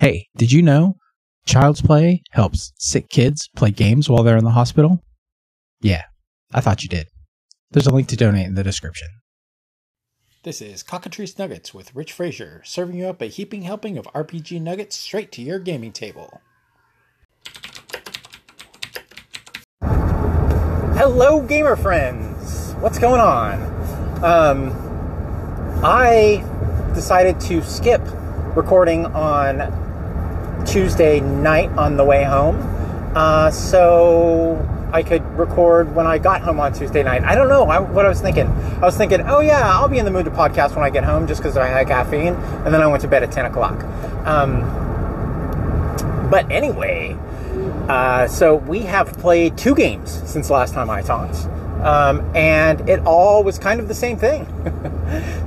Hey, did you know Child's Play helps sick kids play games while they're in the hospital? Yeah, I thought you did. There's a link to donate in the description. This is Cockatrice Nuggets with Rich Frazier, serving you up a heaping helping of RPG nuggets straight to your gaming table. Hello, gamer friends! What's going on? Um, I decided to skip recording on Tuesday night on the way home, uh, so I could record when I got home on Tuesday night. I don't know I, what I was thinking. I was thinking, oh yeah, I'll be in the mood to podcast when I get home just because I had caffeine, and then I went to bed at 10 o'clock. Um, but anyway, uh, so we have played two games since last time I talked, um, and it all was kind of the same thing.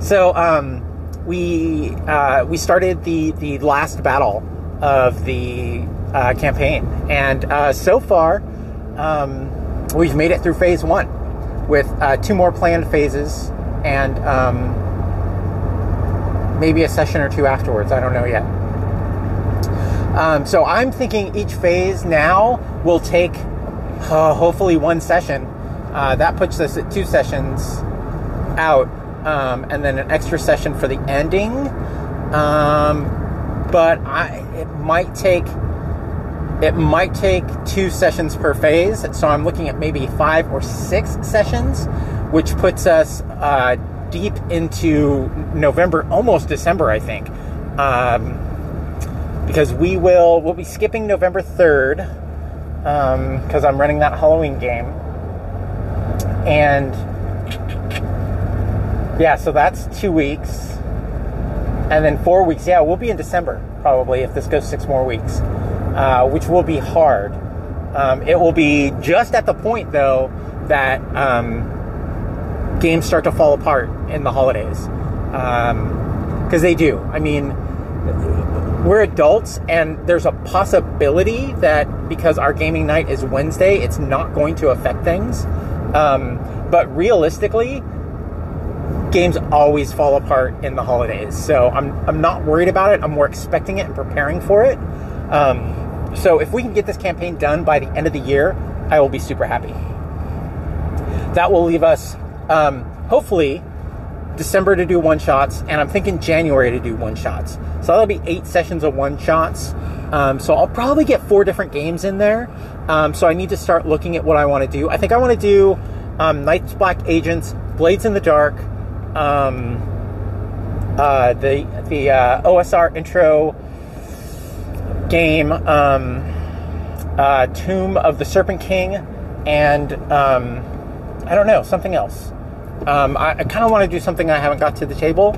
so um, we uh, we started the the last battle of the uh, campaign, and uh, so far um, we've made it through phase one with uh, two more planned phases and um, maybe a session or two afterwards. I don't know yet. Um, so I'm thinking each phase now will take uh, hopefully one session. Uh, that puts us at two sessions out, um, and then an extra session for the ending. Um, but I, it might take it might take two sessions per phase. So I'm looking at maybe five or six sessions, which puts us uh, deep into November, almost December, I think. Um, because we will we'll be skipping November 3rd because um, I'm running that Halloween game. And yeah, so that's two weeks. And then four weeks. Yeah, we'll be in December probably if this goes six more weeks, uh, which will be hard. Um, it will be just at the point though that um, games start to fall apart in the holidays because um, they do. I mean, we're adults, and there's a possibility that because our gaming night is Wednesday, it's not going to affect things. Um, but realistically, games always fall apart in the holidays. So I'm, I'm not worried about it. I'm more expecting it and preparing for it. Um, so if we can get this campaign done by the end of the year, I will be super happy. That will leave us, um, hopefully, December to do one shots, and I'm thinking January to do one shots. So that'll be eight sessions of one shots. Um, so I'll probably get four different games in there. Um, so I need to start looking at what I want to do. I think I want to do um, Night's Black Agents, Blades in the Dark, um, uh, the the uh, OSR intro game, um, uh, Tomb of the Serpent King, and um, I don't know something else. Um, I, I kind of want to do something I haven't got to the table,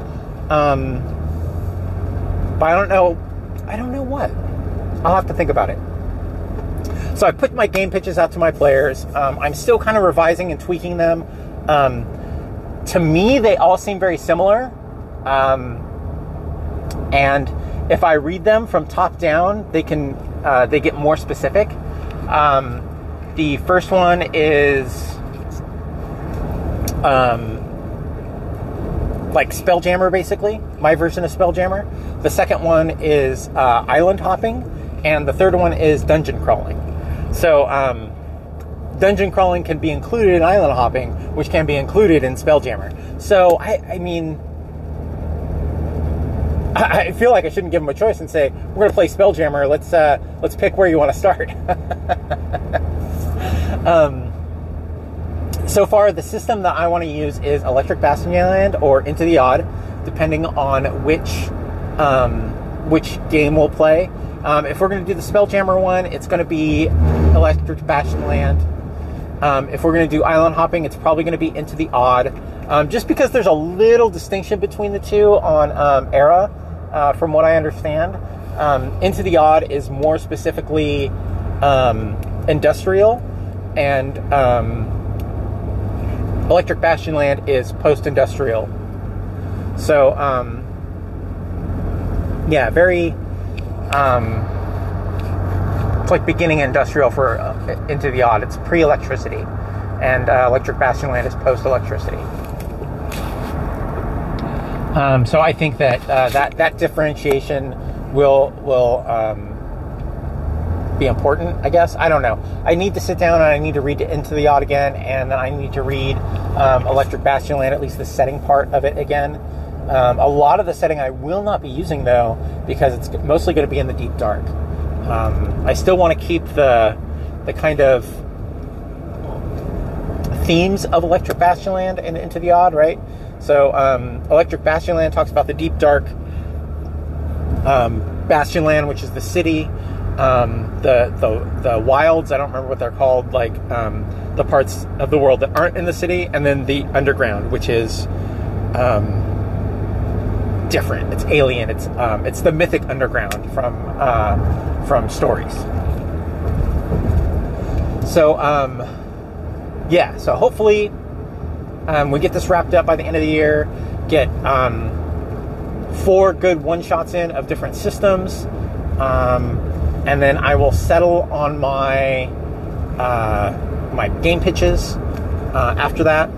um, but I don't know. I don't know what. I'll have to think about it. So I put my game pitches out to my players. Um, I'm still kind of revising and tweaking them. To me, they all seem very similar. Um, and if I read them from top down, they can uh, they get more specific. Um, the first one is um, like Spelljammer, basically my version of Spelljammer. The second one is uh, island hopping, and the third one is dungeon crawling. So um, dungeon crawling can be included in island hopping, which can be included in Spelljammer. So I, I mean, I, I feel like I shouldn't give them a choice and say we're going to play Spelljammer. Let's uh, let's pick where you want to start. um, so far, the system that I want to use is Electric Bastionland or Into the Odd, depending on which um, which game we'll play. Um, if we're going to do the Spelljammer one, it's going to be Electric Bastionland. Um, if we're going to do island hopping, it's probably going to be into the odd, um, just because there's a little distinction between the two on um, era, uh, from what I understand. Um, into the odd is more specifically um, industrial, and um, Electric Bastionland is post-industrial. So, yeah, very it's like beginning industrial for uh, into the odd. It's pre-electricity, and uh, Electric Bastionland is post-electricity. Um, so I think that uh, that that differentiation will will um, be important. I guess I don't know. I need to sit down and I need to read Into the Odd again, and then I need to read um, Electric Bastionland, at least the setting part of it again. Um, a lot of the setting I will not be using though, because it's mostly going to be in the deep dark. Um, I still want to keep the the kind of themes of Electric Bastionland and Into the Odd, right? So, um, Electric Bastionland talks about the deep dark um, Bastionland, which is the city, um, the, the the wilds. I don't remember what they're called, like um, the parts of the world that aren't in the city, and then the underground, which is um, different. It's alien. It's um, it's the mythic underground from uh, from stories. So um, yeah, so hopefully um, we get this wrapped up by the end of the year. Get um, four good one shots in of different systems, um, and then I will settle on my uh, my game pitches uh, after that.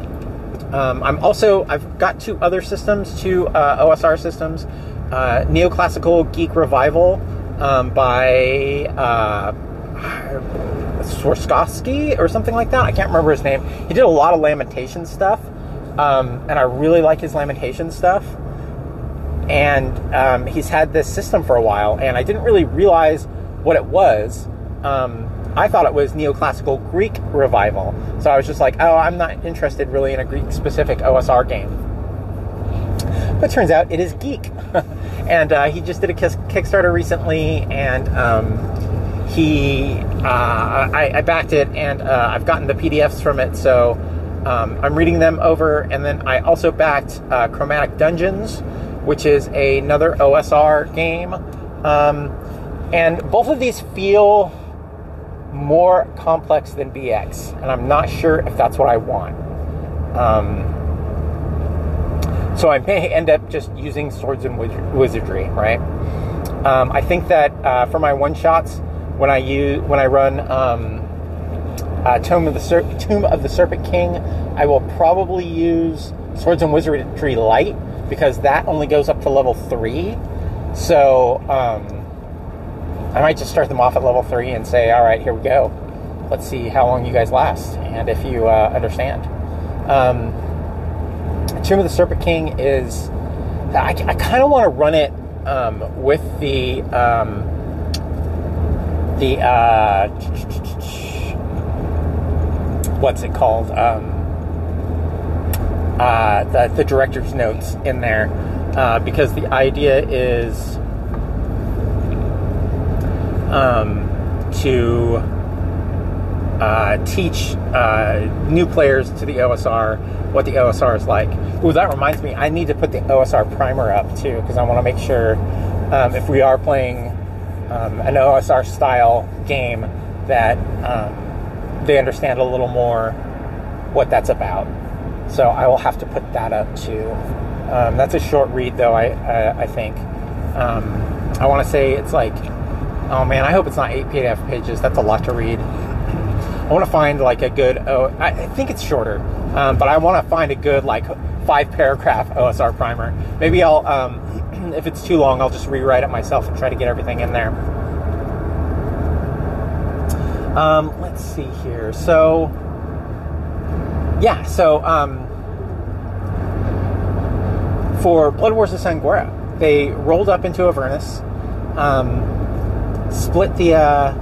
Um, I'm also I've got two other systems, two uh, OSR systems, uh, Neoclassical Geek Revival um, by Swarskowski or something like that. I can't remember his name. He did a lot of lamentation stuff, um, and I really like his lamentation stuff. And um, he's had this system for a while, and I didn't really realize what it was. Um, I thought it was neoclassical Greek revival, so I was just like, "Oh, I'm not interested really in a Greek-specific OSR game." But turns out it is geek, and uh, he just did a Kickstarter recently, and um, he uh, I, I, backed it, and uh, I've gotten the PDFs from it, so um, I'm reading them over. And then I also backed uh, Chromatic Dungeons, which is another OSR game. Um, and both of these feel more complex than BX, and I'm not sure if that's what I want. Um, so I may end up just using swords and wizardry, right? Um, I think that uh, for my one shots, when I use when I run um, uh, Tomb of the Ser- Tomb of the Serpent King, I will probably use Swords and Wizardry Light because that only goes up to level three. So um, I might just start them off at level three and say, "All right, here we go. Let's see how long you guys last and if you uh, understand." Um, Tomb of the Serpent King is I, I kind of want to run it um, with the um, the uh, what's it called? Um, uh, the the director's notes in there uh, because the idea is um, to uh, teach uh, new players to the OSR what the OSR is like. Ooh, that reminds me, I need to put the OSR primer up too because I want to make sure um, if we are playing um, an OSR style game that um, they understand a little more what that's about. So I will have to put that up too. Um, that's a short read though. I I, I think um, I want to say it's like oh man I hope it's not eight PDF pages. That's a lot to read. I want to find like a good oh I think it's shorter, um, but I want to find a good like five paragraph OSR primer. Maybe I'll if it's too long, I'll just rewrite it myself and try to get everything in there. Um, let's see here. So, yeah, so um, for Blood Wars of Sangura, they rolled up into Avernus, um, split the uh,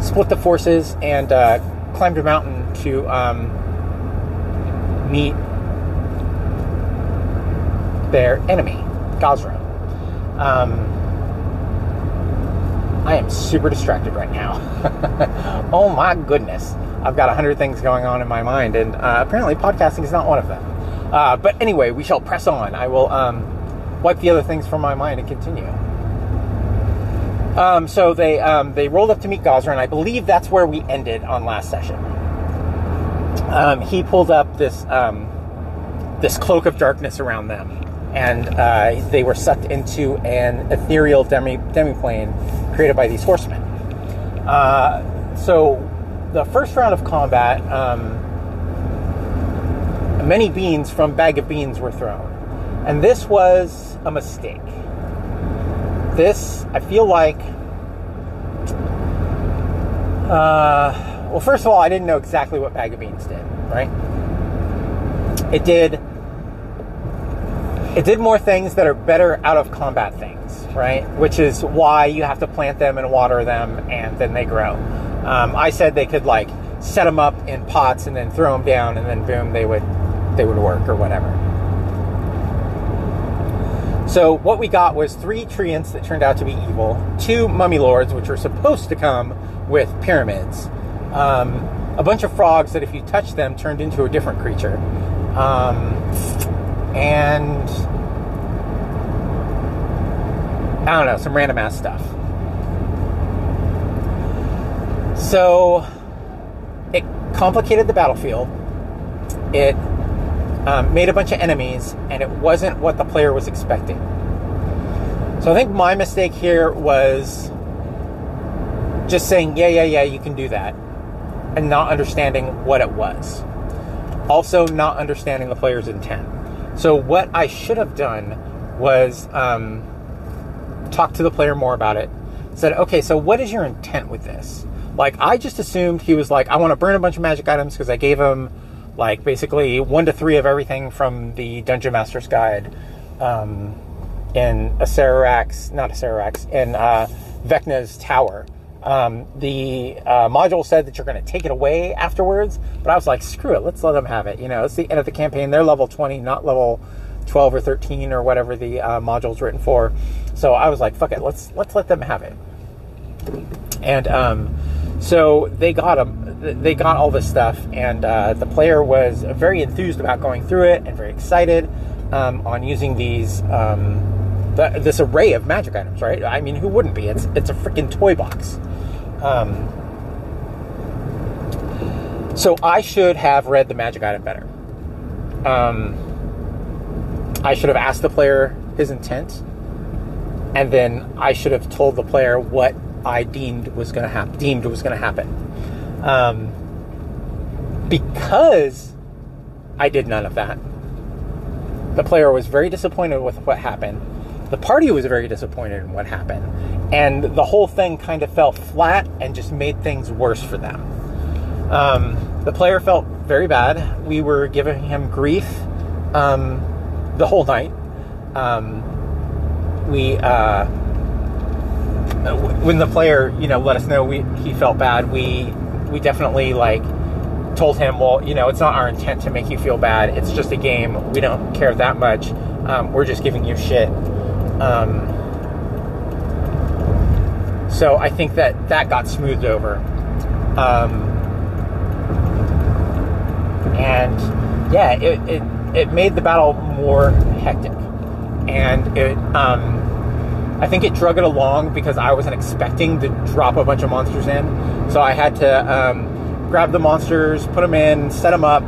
split the forces, and uh, climbed a mountain to um, meet their enemy, Gozrah. Um, I am super distracted right now. oh my goodness. I've got a hundred things going on in my mind, and uh, apparently podcasting is not one of them. Uh, but anyway, we shall press on. I will um, wipe the other things from my mind and continue. Um, so they um, they rolled up to meet Gozrah, and I believe that's where we ended on last session. Um, he pulled up this um, this cloak of darkness around them, and uh, they were sucked into an ethereal demi demiplane created by these horsemen. Uh, so, the first round of combat, um, many beans from Bag of Beans were thrown, and this was a mistake. this, I feel like. Uh, well, first of all, I didn't know exactly what Bag of Beans did, right? It did. It did more things that are better out of combat things, right? Which is why you have to plant them and water them, and then they grow. Um, I said they could like set them up in pots and then throw them down, and then boom, they would they would work or whatever. So what we got was three treants that turned out to be evil, two mummy lords, which were supposed to come with pyramids, um, a bunch of frogs that if you touch them turned into a different creature, um, and I don't know some random ass stuff. So it complicated the battlefield. It um, made a bunch of enemies, and it wasn't what the player was expecting. So I think my mistake here was just saying, yeah, yeah, yeah, you can do that, and not understanding what it was. Also, not understanding the player's intent. So, what I should have done was um, talk to the player more about it. Said, okay, so what is your intent with this? Like, I just assumed he was like, I want to burn a bunch of magic items because I gave him like basically one to three of everything from the Dungeon Master's Guide um, in Acererak's, not Acererak's, in uh, Vecna's tower. Um, the uh, module said that you're going to take it away afterwards, but I was like, screw it, let's let them have it. You know, it's the end of the campaign. They're level 20, not level 12 or 13 or whatever the uh, module's written for. So I was like, fuck it, let's let's let them have it. And um, so they got them they got all this stuff, and uh, the player was very enthused about going through it and very excited um, on using these um, the, this array of magic items. Right? I mean, who wouldn't be? It's it's a freaking toy box. Um, so I should have read the magic item better. Um, I should have asked the player his intent, and then I should have told the player what I deemed was going to happen. Deemed was going to happen. Um, because I did none of that, the player was very disappointed with what happened. The party was very disappointed in what happened. And the whole thing kind of fell flat and just made things worse for them. Um, the player felt very bad. We were giving him grief um, the whole night. Um, we, uh, when the player, you know, let us know we, he felt bad, we we definitely like told him, well, you know, it's not our intent to make you feel bad. It's just a game. We don't care that much. Um, we're just giving you shit. Um, so I think that that got smoothed over. Um, and yeah, it, it, it made the battle more hectic. And it, um, I think it drug it along because I wasn't expecting to drop a bunch of monsters in. So I had to um, grab the monsters, put them in, set them up,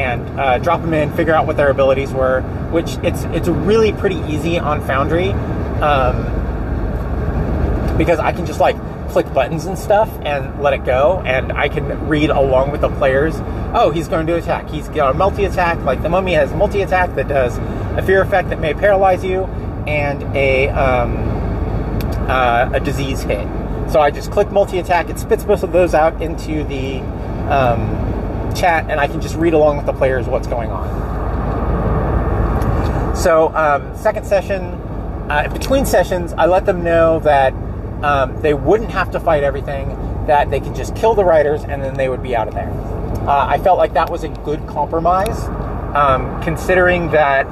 and uh, drop them in, figure out what their abilities were. Which it's it's really pretty easy on Foundry um, because I can just like click buttons and stuff and let it go, and I can read along with the players. Oh, he's going to attack. He's got a multi attack. Like the mummy has multi attack that does a fear effect that may paralyze you and a um, uh, a disease hit. So I just click multi attack. It spits both of those out into the um, chat, and I can just read along with the players what's going on. So um, second session, uh, between sessions, I let them know that um, they wouldn't have to fight everything. That they could just kill the riders, and then they would be out of there. Uh, I felt like that was a good compromise, um, considering that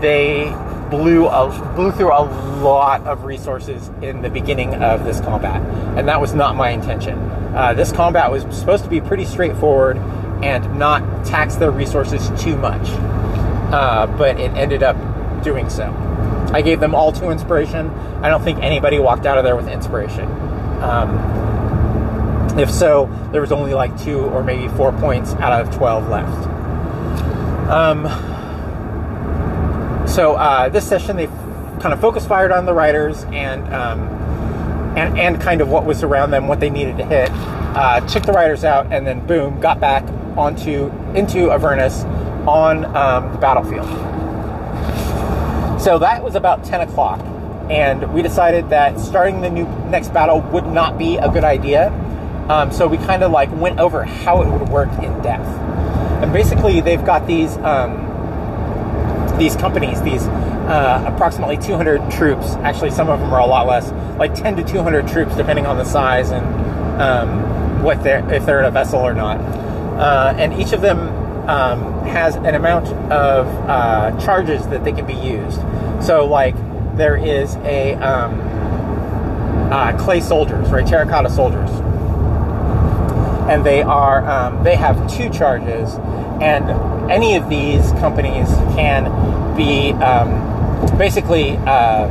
they blew a, blew through a lot of resources in the beginning of this combat, and that was not my intention. Uh, this combat was supposed to be pretty straightforward and not tax their resources too much, uh, but it ended up doing so. I gave them all two inspiration. I don't think anybody walked out of there with inspiration. Um, if so, there was only like two or maybe four points out of 12 left. Um, so uh, this session they kind of focus fired on the riders and um, and and kind of what was around them, what they needed to hit. Uh, took the riders out, and then boom, got back onto into Avernus on um, the battlefield. So that was about ten o'clock, and we decided that starting the new next battle would not be a good idea. Um, so we kind of like went over how it would work in depth. And basically, they've got these um, these companies, these uh, approximately 200 troops. Actually, some of them are a lot less, like 10 to 200 troops, depending on the size and um, what they're if they're in a vessel or not. Uh, and each of them um, has an amount of uh, charges that they can be used. So, like, there is a um, uh, clay soldiers, right? Terracotta soldiers, and they are um, they have two charges, and any of these companies can be um, basically uh,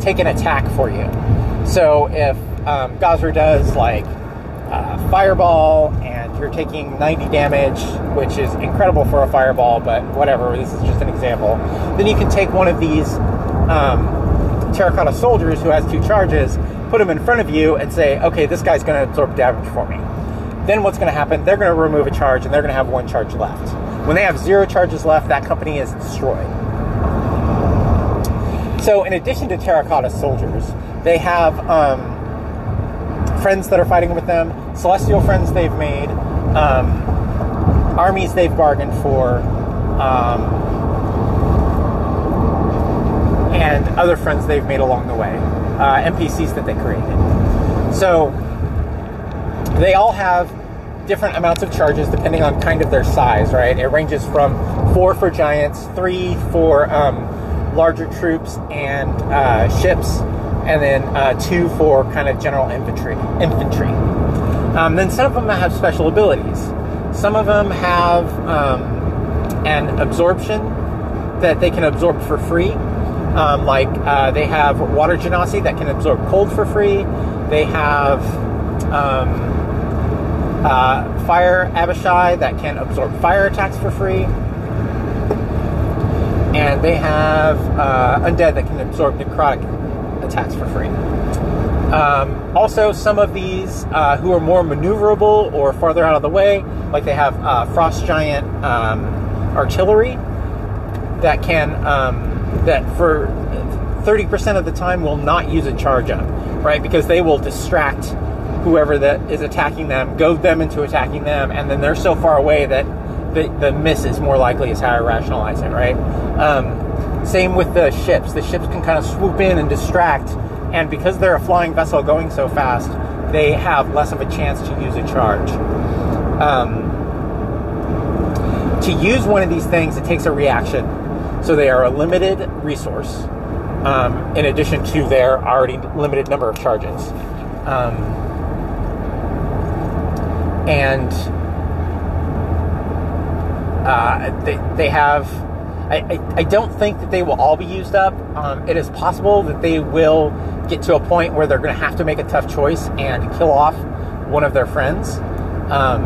take an attack for you. So if um, Gazra does like uh, fireball and you're taking 90 damage, which is incredible for a fireball, but whatever, this is just an example. Then you can take one of these um, terracotta soldiers who has two charges, put them in front of you, and say, okay, this guy's going to absorb damage for me. Then what's going to happen? They're going to remove a charge and they're going to have one charge left. When they have zero charges left, that company is destroyed. So, in addition to terracotta soldiers, they have um, friends that are fighting with them, celestial friends they've made, um, armies they've bargained for, um, and other friends they've made along the way, uh, NPCs that they created. So they all have different amounts of charges depending on kind of their size, right? It ranges from four for giants, three for um, larger troops and uh, ships, and then uh, two for kind of general infantry. Infantry. Um, then some of them have special abilities. Some of them have um, an absorption that they can absorb for free. Um, like uh, they have water genasi that can absorb cold for free. They have um, uh, fire Abishai that can absorb fire attacks for free. And they have uh, undead that can absorb necrotic attacks for free. Um, also, some of these uh, who are more maneuverable or farther out of the way, like they have uh, frost giant um, artillery that can um, that for 30% of the time will not use a charge up, right? Because they will distract whoever that is attacking them, goad them into attacking them, and then they're so far away that the, the miss is more likely, is how I rationalize it, right? Same with the ships. The ships can kind of swoop in and distract, and because they're a flying vessel going so fast, they have less of a chance to use a charge. Um, to use one of these things, it takes a reaction. So they are a limited resource, um, in addition to their already limited number of charges. Um, and uh, they, they have. I, I, I, don't think that they will all be used up. Um, it is possible that they will get to a point where they're going to have to make a tough choice and kill off one of their friends. Um,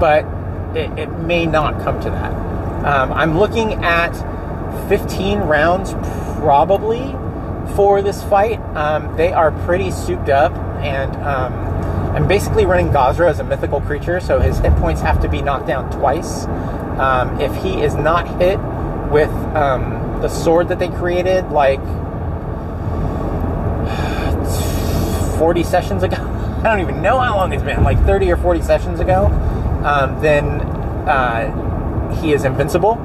but it, it, may not come to that. Um, I'm looking at 15 rounds probably for this fight. Um, they are pretty souped up and um, I'm basically running Gazra as a mythical creature, so his hit points have to be knocked down twice. Um, if he is not hit with um, the sword that they created, like 40 sessions ago, I don't even know how long it's been, like 30 or 40 sessions ago, um, then uh, he is invincible.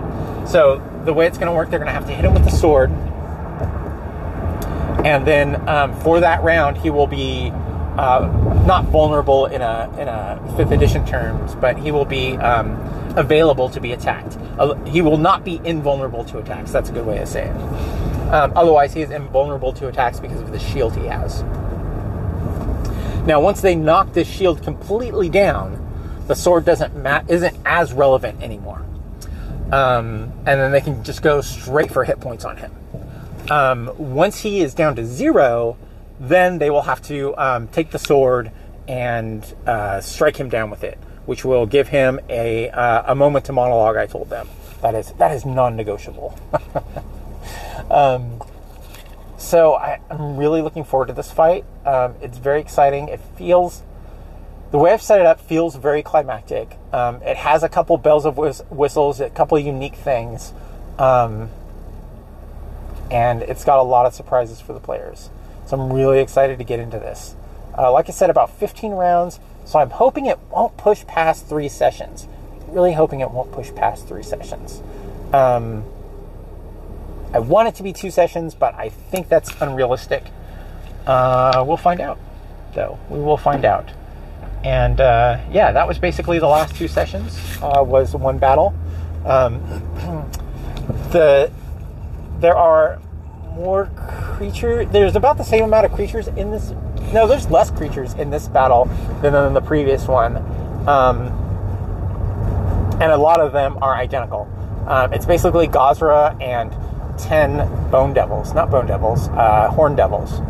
So the way it's going to work, they're going to have to hit him with the sword. And then um, for that round, he will be uh, not vulnerable in a in a fifth edition terms, but he will be um, available to be attacked. Uh, he will not be invulnerable to attacks. That's a good way to say it. Um, otherwise, he is invulnerable to attacks because of the shield he has. Now, once they knock this shield completely down, the sword doesn't ma- isn't as relevant anymore, um, and then they can just go straight for hit points on him. Um, once he is down to zero, then they will have to um, take the sword and uh, strike him down with it, which will give him a, uh, a moment to monologue. I told them that is that is non-negotiable. um, so I, am really looking forward to this fight. Um, it's very exciting. It feels the way I've set it up feels very climactic. Um, it has a couple bells of whistles, a couple unique things. Um, and it's got a lot of surprises for the players. So I'm really excited to get into this. Uh, like I said, about 15 rounds, so I'm hoping it won't push past three sessions. Really hoping it won't push past three sessions. Um, I want it to be two sessions, but I think that's unrealistic. Uh, we'll find out, though. We will find out. And uh, yeah, that was basically the last two sessions. Uh, was one battle. Um, the there are more creature. There's about the same amount of creatures in this. No, there's less creatures in this battle than in the previous one, um, and a lot of them are identical. Um, it's basically Gozrah and ten Bone Devils, not Bone Devils, uh, Horn Devils.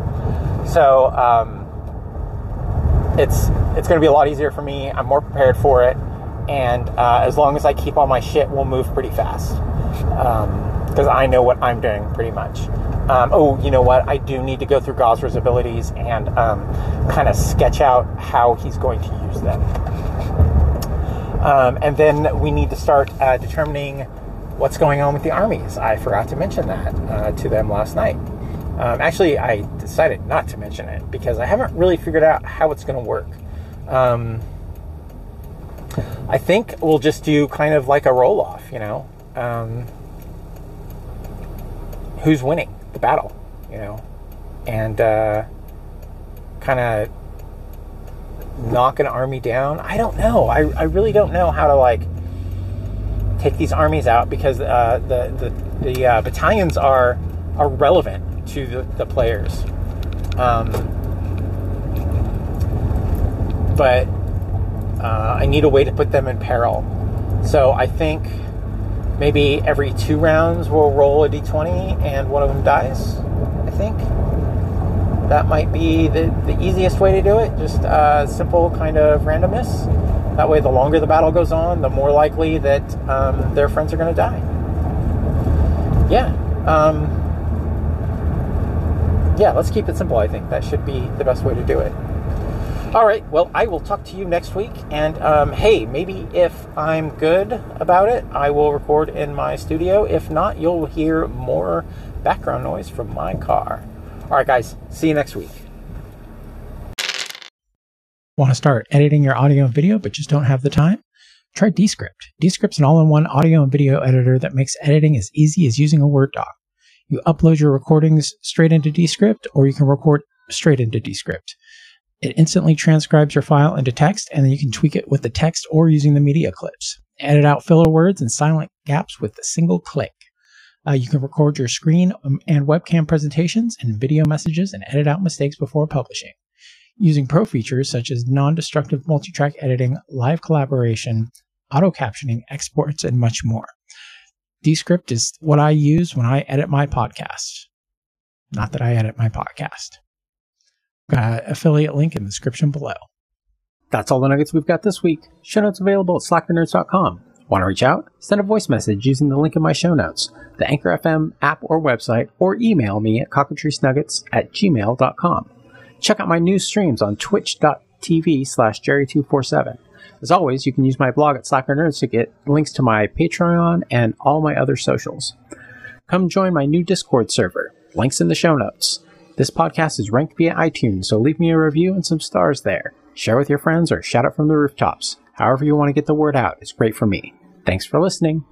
So um, it's it's going to be a lot easier for me. I'm more prepared for it, and uh, as long as I keep all my shit, we'll move pretty fast. Because um, I know what I'm doing pretty much. Um, oh, you know what? I do need to go through Gozrah's abilities and um, kind of sketch out how he's going to use them. Um, and then we need to start uh, determining what's going on with the armies. I forgot to mention that uh, to them last night. Um, actually, I decided not to mention it because I haven't really figured out how it's going to work. Um, I think we'll just do kind of like a roll off, you know. Um, who's winning the battle, you know, and uh, kind of knock an army down. I don't know. I, I really don't know how to like take these armies out because uh, the the, the uh, battalions are are relevant to the, the players. Um, but uh, I need a way to put them in peril. So I think maybe every two rounds we'll roll a d20 and one of them dies. I think that might be the, the easiest way to do it. Just uh, simple kind of randomness. That way, the longer the battle goes on, the more likely that um, their friends are going to die. Yeah. Um, yeah, let's keep it simple, I think. That should be the best way to do it. All right, well, I will talk to you next week. And um, hey, maybe if I'm good about it, I will record in my studio. If not, you'll hear more background noise from my car. All right, guys, see you next week. Want to start editing your audio and video but just don't have the time? Try Descript. Descript's an all in one audio and video editor that makes editing as easy as using a Word doc. You upload your recordings straight into Descript, or you can record straight into Descript. It instantly transcribes your file into text, and then you can tweak it with the text or using the media clips. Edit out filler words and silent gaps with a single click. Uh, you can record your screen um, and webcam presentations and video messages and edit out mistakes before publishing using pro features such as non destructive multi-track editing, live collaboration, auto captioning, exports, and much more. Descript is what I use when I edit my podcast. Not that I edit my podcast. An affiliate link in the description below. That's all the nuggets we've got this week. Show notes available at slackthenerds.com. Want to reach out? Send a voice message using the link in my show notes, the Anchor FM app or website, or email me at cockatricenuggets at gmail.com. Check out my new streams on twitch.tv slash jerry247. As always, you can use my blog at Slacker Nerds to get links to my Patreon and all my other socials. Come join my new Discord server. Links in the show notes. This podcast is ranked via iTunes, so leave me a review and some stars there. Share with your friends or shout it from the rooftops. However you want to get the word out it's great for me. Thanks for listening.